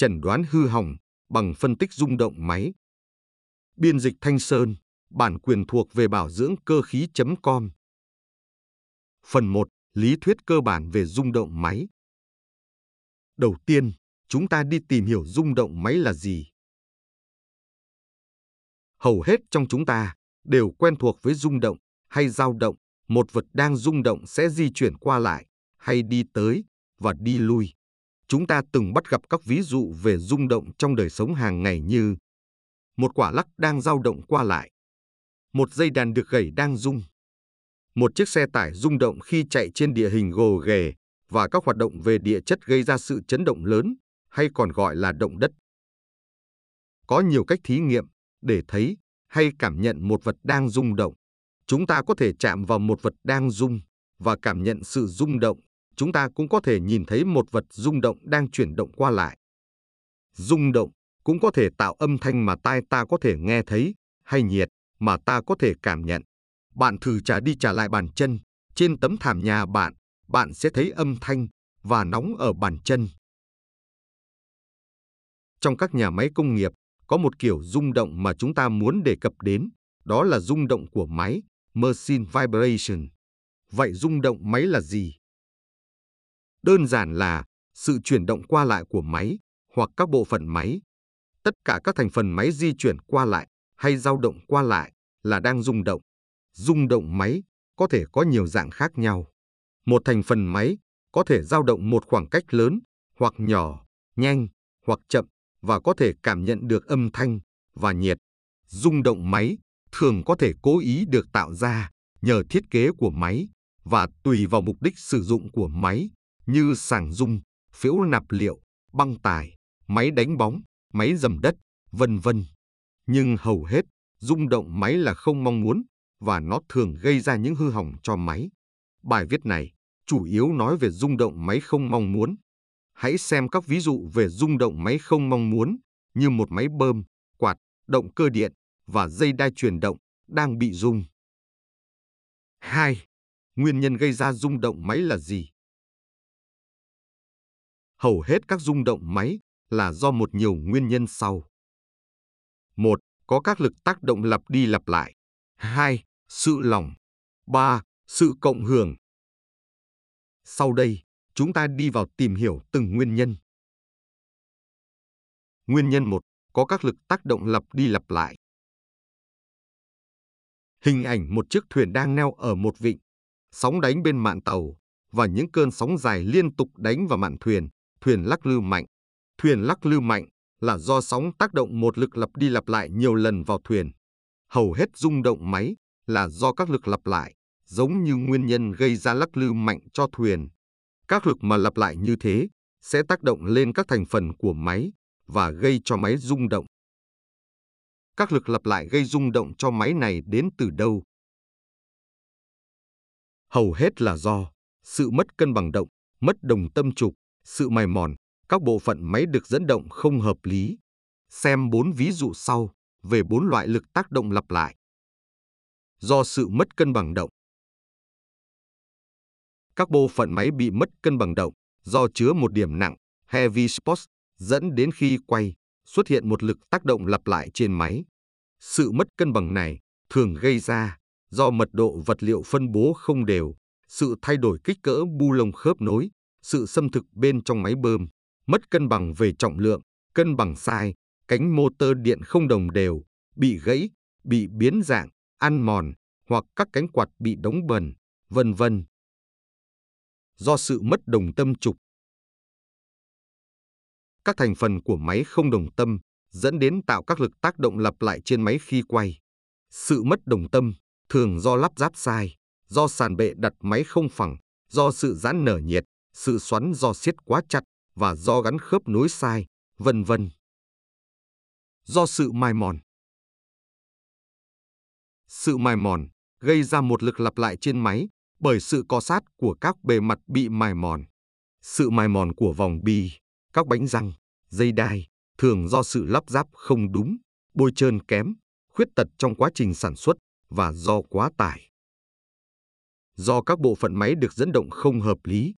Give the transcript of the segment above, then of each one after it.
chẩn đoán hư hỏng bằng phân tích rung động máy. Biên dịch Thanh Sơn, bản quyền thuộc về bảo dưỡng cơ khí.com. Phần 1. Lý thuyết cơ bản về rung động máy. Đầu tiên, chúng ta đi tìm hiểu rung động máy là gì. Hầu hết trong chúng ta đều quen thuộc với rung động hay dao động, một vật đang rung động sẽ di chuyển qua lại hay đi tới và đi lui. Chúng ta từng bắt gặp các ví dụ về rung động trong đời sống hàng ngày như một quả lắc đang dao động qua lại, một dây đàn được gảy đang rung, một chiếc xe tải rung động khi chạy trên địa hình gồ ghề và các hoạt động về địa chất gây ra sự chấn động lớn hay còn gọi là động đất. Có nhiều cách thí nghiệm để thấy hay cảm nhận một vật đang rung động. Chúng ta có thể chạm vào một vật đang rung và cảm nhận sự rung động. Chúng ta cũng có thể nhìn thấy một vật rung động đang chuyển động qua lại. Rung động cũng có thể tạo âm thanh mà tai ta có thể nghe thấy hay nhiệt mà ta có thể cảm nhận. Bạn thử trả đi trả lại bàn chân, trên tấm thảm nhà bạn, bạn sẽ thấy âm thanh và nóng ở bàn chân. Trong các nhà máy công nghiệp, có một kiểu rung động mà chúng ta muốn đề cập đến, đó là rung động của máy, machine vibration. Vậy rung động máy là gì? Đơn giản là sự chuyển động qua lại của máy hoặc các bộ phận máy. Tất cả các thành phần máy di chuyển qua lại hay dao động qua lại là đang rung động. Rung động máy có thể có nhiều dạng khác nhau. Một thành phần máy có thể dao động một khoảng cách lớn hoặc nhỏ, nhanh hoặc chậm và có thể cảm nhận được âm thanh và nhiệt. Rung động máy thường có thể cố ý được tạo ra nhờ thiết kế của máy và tùy vào mục đích sử dụng của máy như sàng rung, phễu nạp liệu, băng tải, máy đánh bóng, máy dầm đất, vân vân. Nhưng hầu hết, rung động máy là không mong muốn và nó thường gây ra những hư hỏng cho máy. Bài viết này chủ yếu nói về rung động máy không mong muốn. Hãy xem các ví dụ về rung động máy không mong muốn như một máy bơm, quạt, động cơ điện và dây đai truyền động đang bị rung. 2. Nguyên nhân gây ra rung động máy là gì? Hầu hết các rung động máy là do một nhiều nguyên nhân sau. 1. Có các lực tác động lặp đi lặp lại. 2. Sự lỏng. 3. Sự cộng hưởng. Sau đây, chúng ta đi vào tìm hiểu từng nguyên nhân. Nguyên nhân 1. Có các lực tác động lặp đi lặp lại. Hình ảnh một chiếc thuyền đang neo ở một vịnh, sóng đánh bên mạn tàu và những cơn sóng dài liên tục đánh vào mạn thuyền, thuyền lắc lư mạnh. Thuyền lắc lư mạnh là do sóng tác động một lực lặp đi lặp lại nhiều lần vào thuyền. Hầu hết rung động máy là do các lực lặp lại, giống như nguyên nhân gây ra lắc lư mạnh cho thuyền. Các lực mà lặp lại như thế sẽ tác động lên các thành phần của máy và gây cho máy rung động. Các lực lặp lại gây rung động cho máy này đến từ đâu? Hầu hết là do sự mất cân bằng động, mất đồng tâm trục, sự mài mòn, các bộ phận máy được dẫn động không hợp lý. Xem bốn ví dụ sau về bốn loại lực tác động lặp lại. Do sự mất cân bằng động. Các bộ phận máy bị mất cân bằng động do chứa một điểm nặng, heavy spots, dẫn đến khi quay, xuất hiện một lực tác động lặp lại trên máy. Sự mất cân bằng này thường gây ra do mật độ vật liệu phân bố không đều, sự thay đổi kích cỡ bu lông khớp nối, sự xâm thực bên trong máy bơm, mất cân bằng về trọng lượng, cân bằng sai, cánh motor điện không đồng đều, bị gãy, bị biến dạng, ăn mòn hoặc các cánh quạt bị đóng bẩn, vân vân. Do sự mất đồng tâm trục, các thành phần của máy không đồng tâm dẫn đến tạo các lực tác động lặp lại trên máy khi quay. Sự mất đồng tâm thường do lắp ráp sai, do sàn bệ đặt máy không phẳng, do sự giãn nở nhiệt, sự xoắn do siết quá chặt và do gắn khớp nối sai, vân vân. Do sự mài mòn. Sự mài mòn gây ra một lực lặp lại trên máy bởi sự co sát của các bề mặt bị mài mòn. Sự mài mòn của vòng bi, các bánh răng, dây đai thường do sự lắp ráp không đúng, bôi trơn kém, khuyết tật trong quá trình sản xuất và do quá tải. Do các bộ phận máy được dẫn động không hợp lý.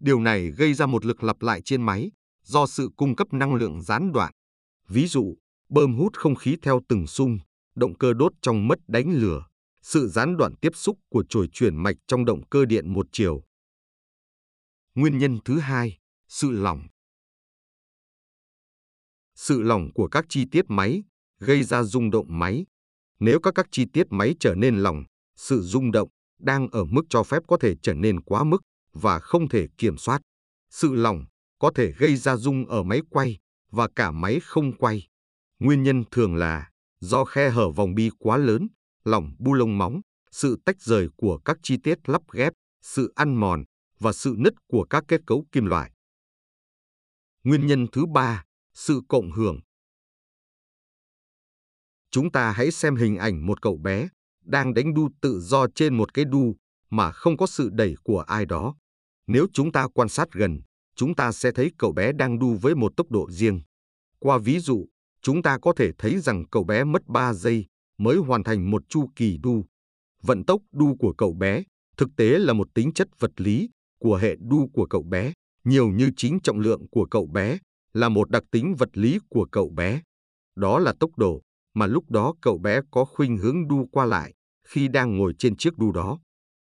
Điều này gây ra một lực lặp lại trên máy do sự cung cấp năng lượng gián đoạn. Ví dụ, bơm hút không khí theo từng xung, động cơ đốt trong mất đánh lửa, sự gián đoạn tiếp xúc của chồi chuyển mạch trong động cơ điện một chiều. Nguyên nhân thứ hai, sự lỏng. Sự lỏng của các chi tiết máy gây ra rung động máy. Nếu các các chi tiết máy trở nên lỏng, sự rung động đang ở mức cho phép có thể trở nên quá mức và không thể kiểm soát. Sự lỏng có thể gây ra rung ở máy quay và cả máy không quay. Nguyên nhân thường là do khe hở vòng bi quá lớn, lỏng bu lông móng, sự tách rời của các chi tiết lắp ghép, sự ăn mòn và sự nứt của các kết cấu kim loại. Nguyên nhân thứ ba, sự cộng hưởng. Chúng ta hãy xem hình ảnh một cậu bé đang đánh đu tự do trên một cái đu mà không có sự đẩy của ai đó. Nếu chúng ta quan sát gần, chúng ta sẽ thấy cậu bé đang đu với một tốc độ riêng. Qua ví dụ, chúng ta có thể thấy rằng cậu bé mất 3 giây mới hoàn thành một chu kỳ đu. Vận tốc đu của cậu bé thực tế là một tính chất vật lý của hệ đu của cậu bé, nhiều như chính trọng lượng của cậu bé là một đặc tính vật lý của cậu bé. Đó là tốc độ mà lúc đó cậu bé có khuynh hướng đu qua lại khi đang ngồi trên chiếc đu đó.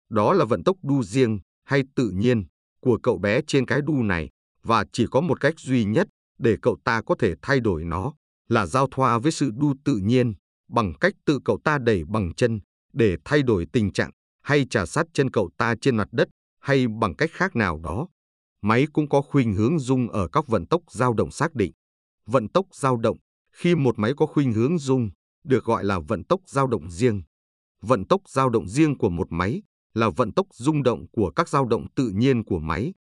Đó là vận tốc đu riêng hay tự nhiên của cậu bé trên cái đu này, và chỉ có một cách duy nhất để cậu ta có thể thay đổi nó là giao thoa với sự đu tự nhiên bằng cách tự cậu ta đẩy bằng chân để thay đổi tình trạng hay trả sát chân cậu ta trên mặt đất hay bằng cách khác nào đó. Máy cũng có khuynh hướng rung ở các vận tốc dao động xác định. Vận tốc dao động, khi một máy có khuynh hướng rung, được gọi là vận tốc dao động riêng. Vận tốc dao động riêng của một máy là vận tốc rung động của các dao động tự nhiên của máy.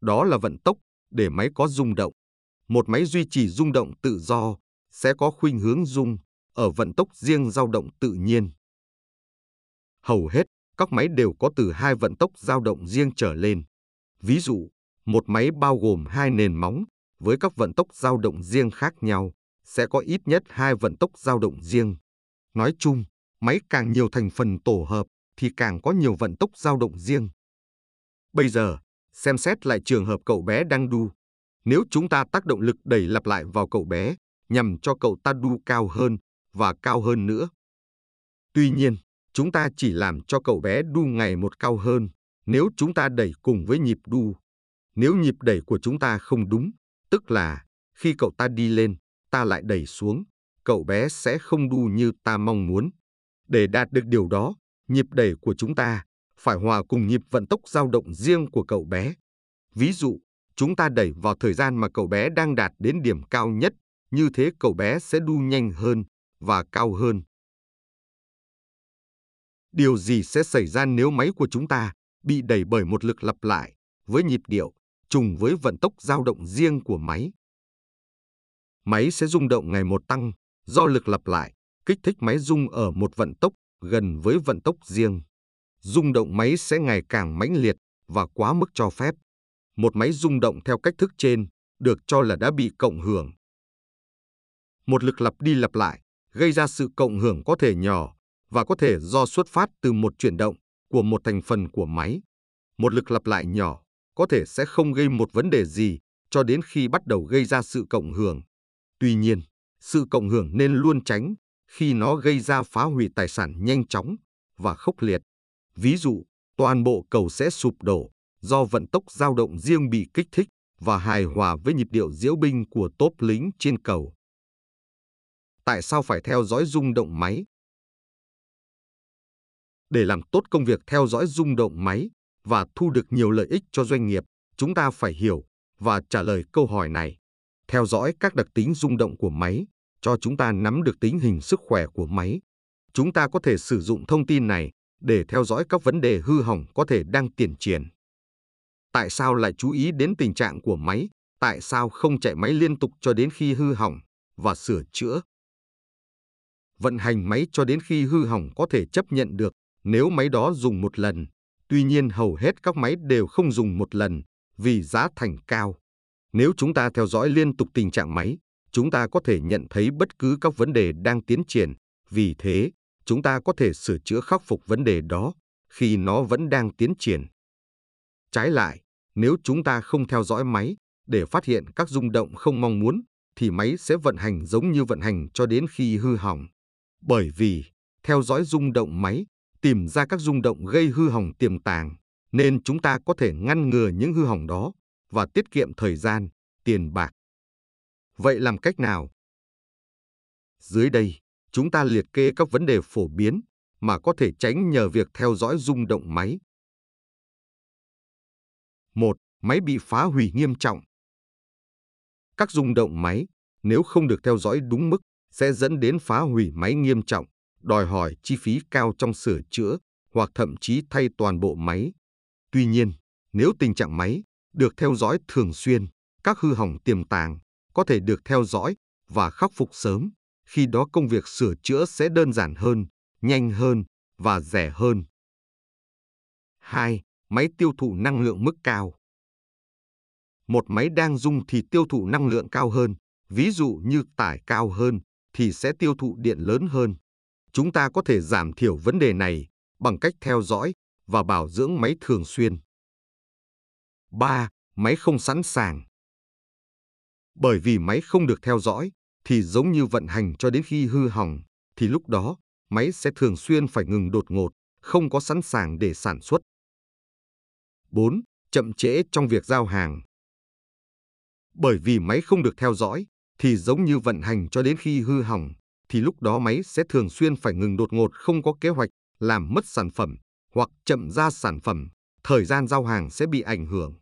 Đó là vận tốc để máy có rung động. Một máy duy trì rung động tự do sẽ có khuynh hướng rung ở vận tốc riêng dao động tự nhiên. Hầu hết các máy đều có từ hai vận tốc dao động riêng trở lên. Ví dụ, một máy bao gồm hai nền móng với các vận tốc dao động riêng khác nhau sẽ có ít nhất hai vận tốc dao động riêng. Nói chung, máy càng nhiều thành phần tổ hợp thì càng có nhiều vận tốc dao động riêng. Bây giờ, xem xét lại trường hợp cậu bé đang đu. Nếu chúng ta tác động lực đẩy lặp lại vào cậu bé nhằm cho cậu ta đu cao hơn và cao hơn nữa. Tuy nhiên, chúng ta chỉ làm cho cậu bé đu ngày một cao hơn nếu chúng ta đẩy cùng với nhịp đu. Nếu nhịp đẩy của chúng ta không đúng, tức là khi cậu ta đi lên, ta lại đẩy xuống, cậu bé sẽ không đu như ta mong muốn. Để đạt được điều đó, nhịp đẩy của chúng ta phải hòa cùng nhịp vận tốc dao động riêng của cậu bé. Ví dụ, chúng ta đẩy vào thời gian mà cậu bé đang đạt đến điểm cao nhất, như thế cậu bé sẽ đu nhanh hơn và cao hơn. Điều gì sẽ xảy ra nếu máy của chúng ta bị đẩy bởi một lực lặp lại với nhịp điệu trùng với vận tốc dao động riêng của máy? Máy sẽ rung động ngày một tăng do lực lặp lại kích thích máy rung ở một vận tốc gần với vận tốc riêng. Rung động máy sẽ ngày càng mãnh liệt và quá mức cho phép. Một máy rung động theo cách thức trên được cho là đã bị cộng hưởng. Một lực lặp đi lặp lại gây ra sự cộng hưởng có thể nhỏ và có thể do xuất phát từ một chuyển động của một thành phần của máy. Một lực lặp lại nhỏ có thể sẽ không gây một vấn đề gì cho đến khi bắt đầu gây ra sự cộng hưởng. Tuy nhiên, sự cộng hưởng nên luôn tránh khi nó gây ra phá hủy tài sản nhanh chóng và khốc liệt. Ví dụ, toàn bộ cầu sẽ sụp đổ do vận tốc dao động riêng bị kích thích và hài hòa với nhịp điệu diễu binh của tốp lính trên cầu. Tại sao phải theo dõi rung động máy? Để làm tốt công việc theo dõi rung động máy và thu được nhiều lợi ích cho doanh nghiệp, chúng ta phải hiểu và trả lời câu hỏi này. Theo dõi các đặc tính rung động của máy cho chúng ta nắm được tình hình sức khỏe của máy. Chúng ta có thể sử dụng thông tin này để theo dõi các vấn đề hư hỏng có thể đang tiền triển. Tại sao lại chú ý đến tình trạng của máy? Tại sao không chạy máy liên tục cho đến khi hư hỏng và sửa chữa? Vận hành máy cho đến khi hư hỏng có thể chấp nhận được nếu máy đó dùng một lần. Tuy nhiên hầu hết các máy đều không dùng một lần vì giá thành cao. Nếu chúng ta theo dõi liên tục tình trạng máy, chúng ta có thể nhận thấy bất cứ các vấn đề đang tiến triển. Vì thế, chúng ta có thể sửa chữa khắc phục vấn đề đó khi nó vẫn đang tiến triển. Trái lại, Nếu chúng ta không theo dõi máy để phát hiện các rung động không mong muốn, thì máy sẽ vận hành giống như vận hành cho đến khi hư hỏng. Bởi vì, theo dõi rung động máy, tìm ra các rung động gây hư hỏng tiềm tàng, nên chúng ta có thể ngăn ngừa những hư hỏng đó và tiết kiệm thời gian, tiền bạc. Vậy làm cách nào? Dưới đây, chúng ta liệt kê các vấn đề phổ biến mà có thể tránh nhờ việc theo dõi rung động máy. 1. Máy bị phá hủy nghiêm trọng. Các rung động máy, nếu không được theo dõi đúng mức, sẽ dẫn đến phá hủy máy nghiêm trọng, đòi hỏi chi phí cao trong sửa chữa hoặc thậm chí thay toàn bộ máy. Tuy nhiên, nếu tình trạng máy được theo dõi thường xuyên, các hư hỏng tiềm tàng có thể được theo dõi và khắc phục sớm, khi đó công việc sửa chữa sẽ đơn giản hơn, nhanh hơn và rẻ hơn. 2. Máy tiêu thụ năng lượng mức cao một máy đang dùng thì tiêu thụ năng lượng cao hơn, ví dụ như tải cao hơn thì sẽ tiêu thụ điện lớn hơn. Chúng ta có thể giảm thiểu vấn đề này bằng cách theo dõi và bảo dưỡng máy thường xuyên. 3. Máy không sẵn sàng. Bởi vì máy không được theo dõi thì giống như vận hành cho đến khi hư hỏng thì lúc đó máy sẽ thường xuyên phải ngừng đột ngột, không có sẵn sàng để sản xuất. 4. Chậm trễ trong việc giao hàng. Bởi vì máy không được theo dõi, thì giống như vận hành cho đến khi hư hỏng, thì lúc đó máy sẽ thường xuyên phải ngừng đột ngột không có kế hoạch, làm mất sản phẩm, hoặc chậm ra sản phẩm, thời gian giao hàng sẽ bị ảnh hưởng.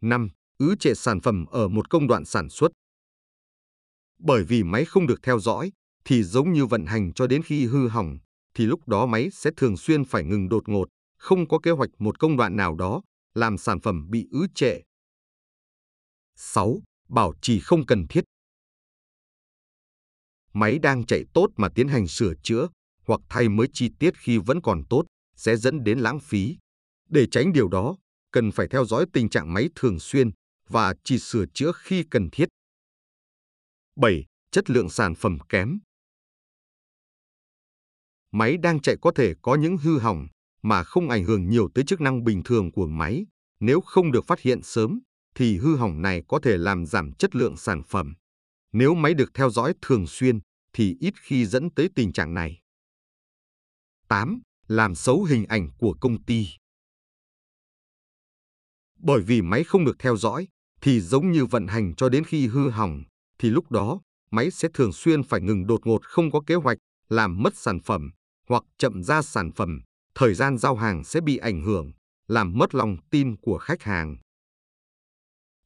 5. Ứ trệ sản phẩm ở một công đoạn sản xuất. Bởi vì máy không được theo dõi, thì giống như vận hành cho đến khi hư hỏng, thì lúc đó máy sẽ thường xuyên phải ngừng đột ngột, không có kế hoạch một công đoạn nào đó, làm sản phẩm bị ứ trệ 6. Bảo trì không cần thiết. Máy đang chạy tốt mà tiến hành sửa chữa hoặc thay mới chi tiết khi vẫn còn tốt sẽ dẫn đến lãng phí. Để tránh điều đó, cần phải theo dõi tình trạng máy thường xuyên và chỉ sửa chữa khi cần thiết. 7. Chất lượng sản phẩm kém. Máy đang chạy có thể có những hư hỏng mà không ảnh hưởng nhiều tới chức năng bình thường của máy nếu không được phát hiện sớm, thì hư hỏng này có thể làm giảm chất lượng sản phẩm. Nếu máy được theo dõi thường xuyên, thì ít khi dẫn tới tình trạng này. 8. Làm xấu hình ảnh của công ty. Bởi vì máy không được theo dõi thì giống như vận hành cho đến khi hư hỏng thì lúc đó máy sẽ thường xuyên phải ngừng đột ngột không có kế hoạch, làm mất sản phẩm hoặc chậm ra sản phẩm, thời gian giao hàng sẽ bị ảnh hưởng, làm mất lòng tin của khách hàng.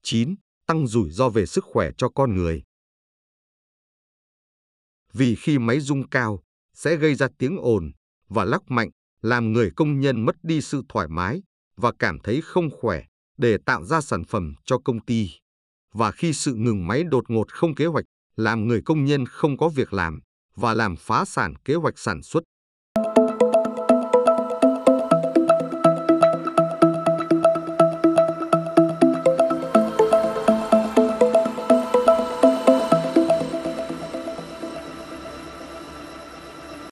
9. Tăng rủi ro về sức khỏe cho con người. Vì khi máy rung cao, sẽ gây ra tiếng ồn và lắc mạnh, làm người công nhân mất đi sự thoải mái và cảm thấy không khỏe để tạo ra sản phẩm cho công ty. Và khi sự ngừng máy đột ngột không kế hoạch, làm người công nhân không có việc làm và làm phá sản kế hoạch sản xuất